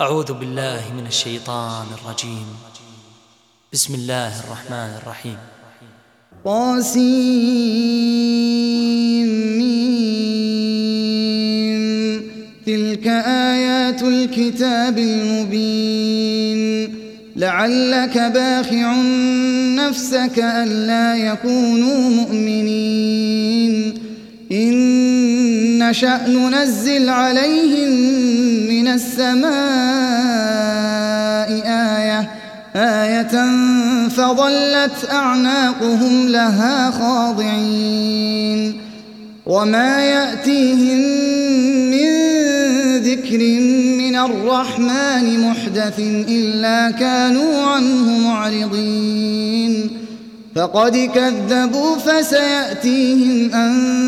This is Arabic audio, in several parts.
أعوذ بالله من الشيطان الرجيم. بسم الله الرحمن الرحيم. طاسيم. تلك آيات الكتاب المبين. لعلك باخع نفسك ألا يكونوا مؤمنين. نشأ ننزل عليهم من السماء آية آية فظلت أعناقهم لها خاضعين. وما يأتيهم من ذكر من الرحمن محدث إلا كانوا عنه معرضين. فقد كذبوا فسيأتيهم أنباء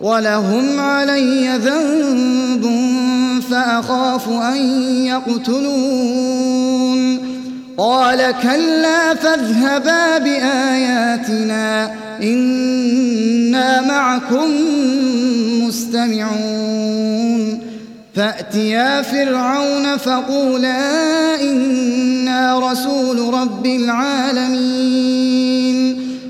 ولهم علي ذنب فأخاف أن يقتلون قال كلا فاذهبا بآياتنا إنا معكم مستمعون فأتيا فرعون فقولا إنا رسول رب العالمين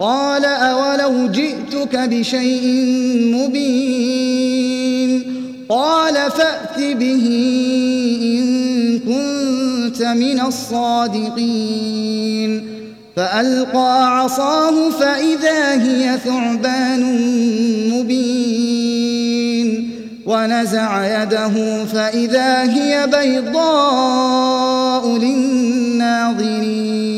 قال أولو جئتك بشيء مبين قال فأت به إن كنت من الصادقين فألقى عصاه فإذا هي ثعبان مبين ونزع يده فإذا هي بيضاء للناظرين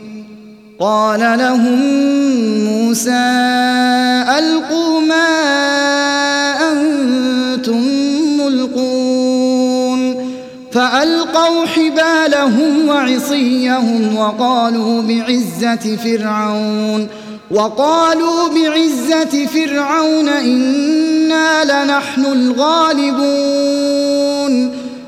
قال لهم موسى ألقوا ما أنتم ملقون. فألقوا حبالهم وعصيهم وقالوا بعزة فرعون وقالوا بعزة فرعون إنا لنحن الغالبون.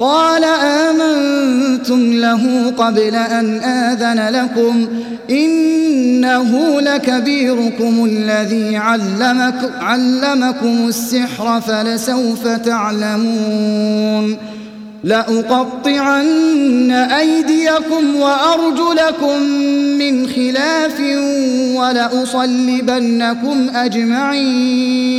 قال آمنتم له قبل أن آذن لكم إنه لكبيركم الذي علمك علمكم السحر فلسوف تعلمون. لأقطعن أيديكم وأرجلكم من خلاف ولأصلبنكم أجمعين.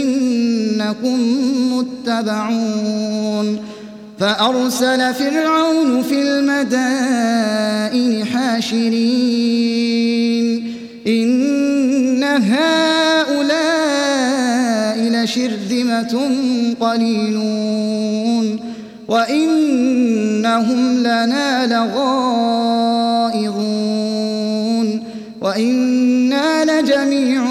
إنكم متبعون فأرسل فرعون في المدائن حاشرين إن هؤلاء لشرذمة قليلون وإنهم لنا لغائظون وإنا لجميع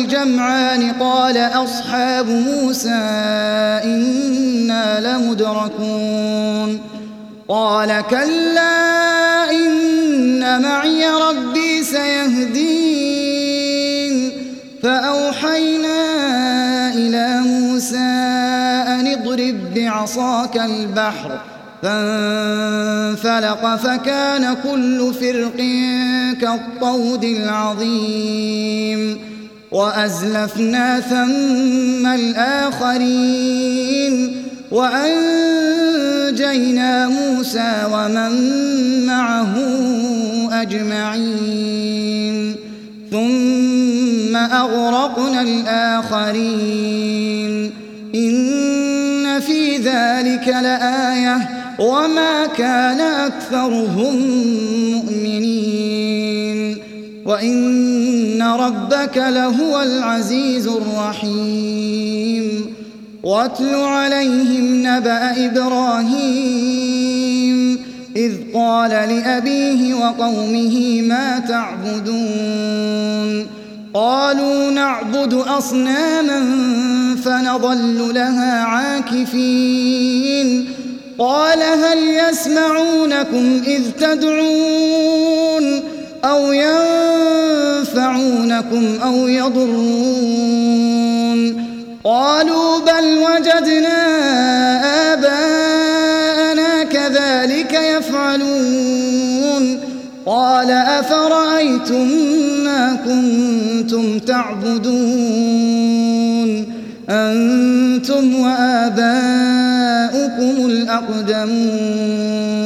الجمعان قال أصحاب موسى إنا لمدركون. قال كلا إن معي ربي سيهدين. فأوحينا إلى موسى أن اضرب بعصاك البحر فانفلق فكان كل فرق كالطود العظيم. وأزلفنا ثم الآخرين وأنجينا موسى ومن معه أجمعين ثم أغرقنا الآخرين إن في ذلك لآية وما كان أكثرهم مؤمنين وإن ربك لهو العزيز الرحيم. واتل عليهم نبأ إبراهيم إذ قال لأبيه وقومه ما تعبدون. قالوا نعبد أصناما فنظل لها عاكفين. قال هل يسمعونكم إذ تدعون؟ أو ينفعونكم أو يضرون. قالوا بل وجدنا آباءنا كذلك يفعلون. قال أفرأيتم ما كنتم تعبدون؟ أنتم وآباؤكم الأقدمون.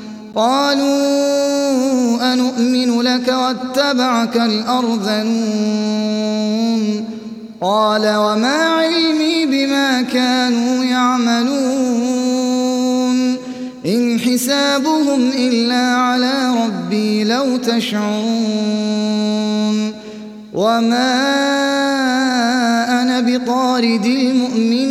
قالوا أنؤمن لك واتبعك الأرذلون قال وما علمي بما كانوا يعملون إن حسابهم إلا على ربي لو تشعرون وما أنا بطارد المؤمنين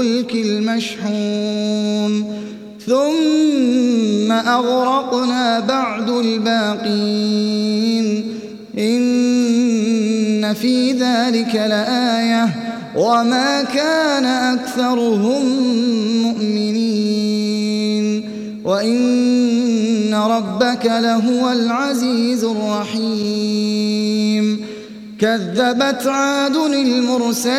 الفلك المشحون. ثم أغرقنا بعد الباقين. إن في ذلك لآية. وما كان أكثرهم مؤمنين. وإن ربك لهو العزيز الرحيم. كذبت عاد المرسلين.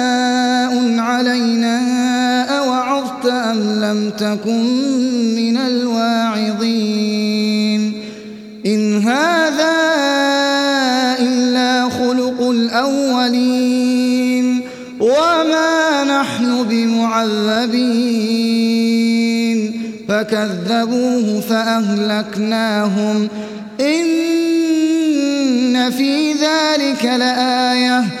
علينا أوعظت أم لم تكن من الواعظين إن هذا إلا خلق الأولين وما نحن بمعذبين فكذبوه فأهلكناهم إن في ذلك لآية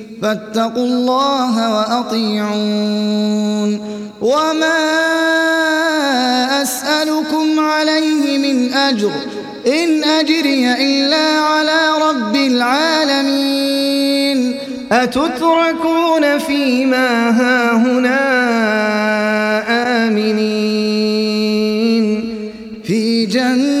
فاتقوا الله وأطيعون. وما أسألكم عليه من أجر. إن أجري إلا على رب العالمين. أتتركون فيما هاهنا آمنين. في جنات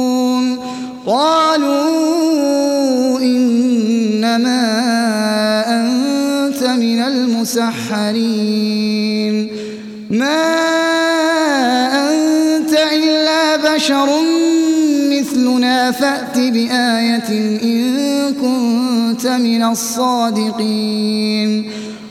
قالوا إنما أنت من المسحرين. ما أنت إلا بشر مثلنا فأت بآية إن كنت من الصادقين.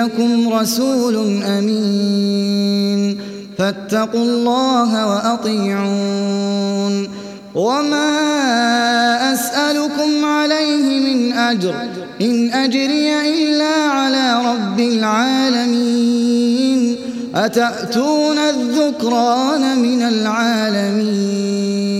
لكم رسول أمين. فاتقوا الله وأطيعون. وما أسألكم عليه من أجر. إن أجري إلا على رب العالمين. أتأتون الذكران من العالمين.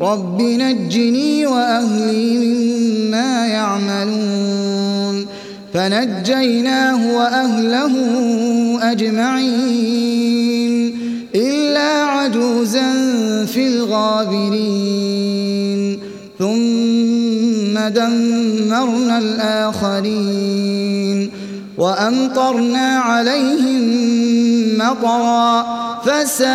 رب نجني وأهلي مما يعملون فنجيناه وأهله أجمعين إلا عجوزا في الغابرين ثم دمرنا الآخرين وأمطرنا عليهم مطرا فساء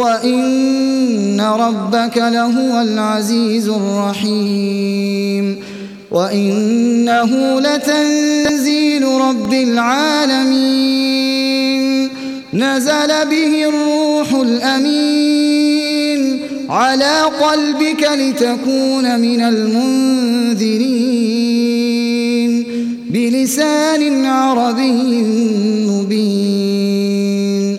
وإن ربك لهو العزيز الرحيم وإنه لتنزيل رب العالمين نزل به الروح الأمين على قلبك لتكون من المنذرين بلسان عربي مبين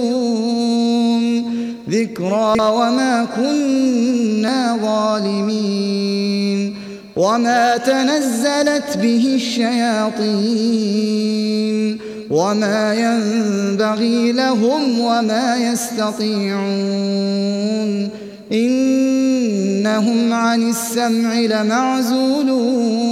ذكرى وما كنا ظالمين وما تنزلت به الشياطين وما ينبغي لهم وما يستطيعون إنهم عن السمع لمعزولون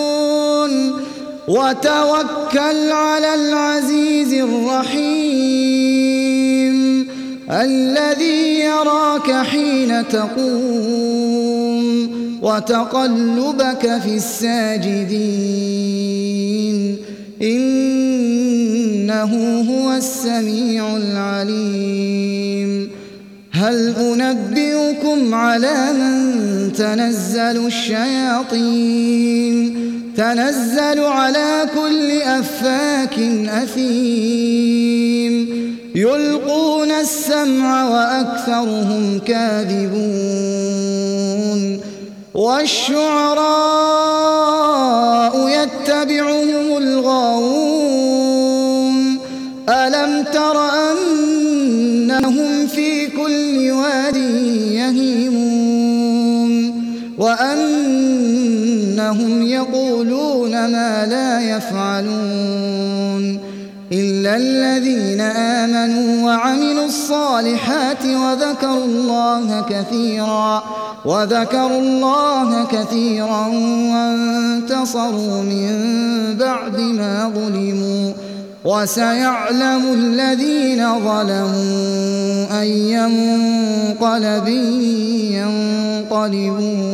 وتوكل على العزيز الرحيم الذي يراك حين تقوم وتقلبك في الساجدين إنه هو السميع العليم هل أنبئكم على من تنزل الشياطين تنزل على كل أفاك أثيم. يلقون السمع وأكثرهم كاذبون. والشعراء يتبعهم وأنهم يقولون ما لا يفعلون إلا الذين آمنوا وعملوا الصالحات وذكروا الله كثيرا وذكروا الله كثيرا وانتصروا من بعد ما ظلموا. وسيعلم الذين ظلموا أي منقلب ينقلبون.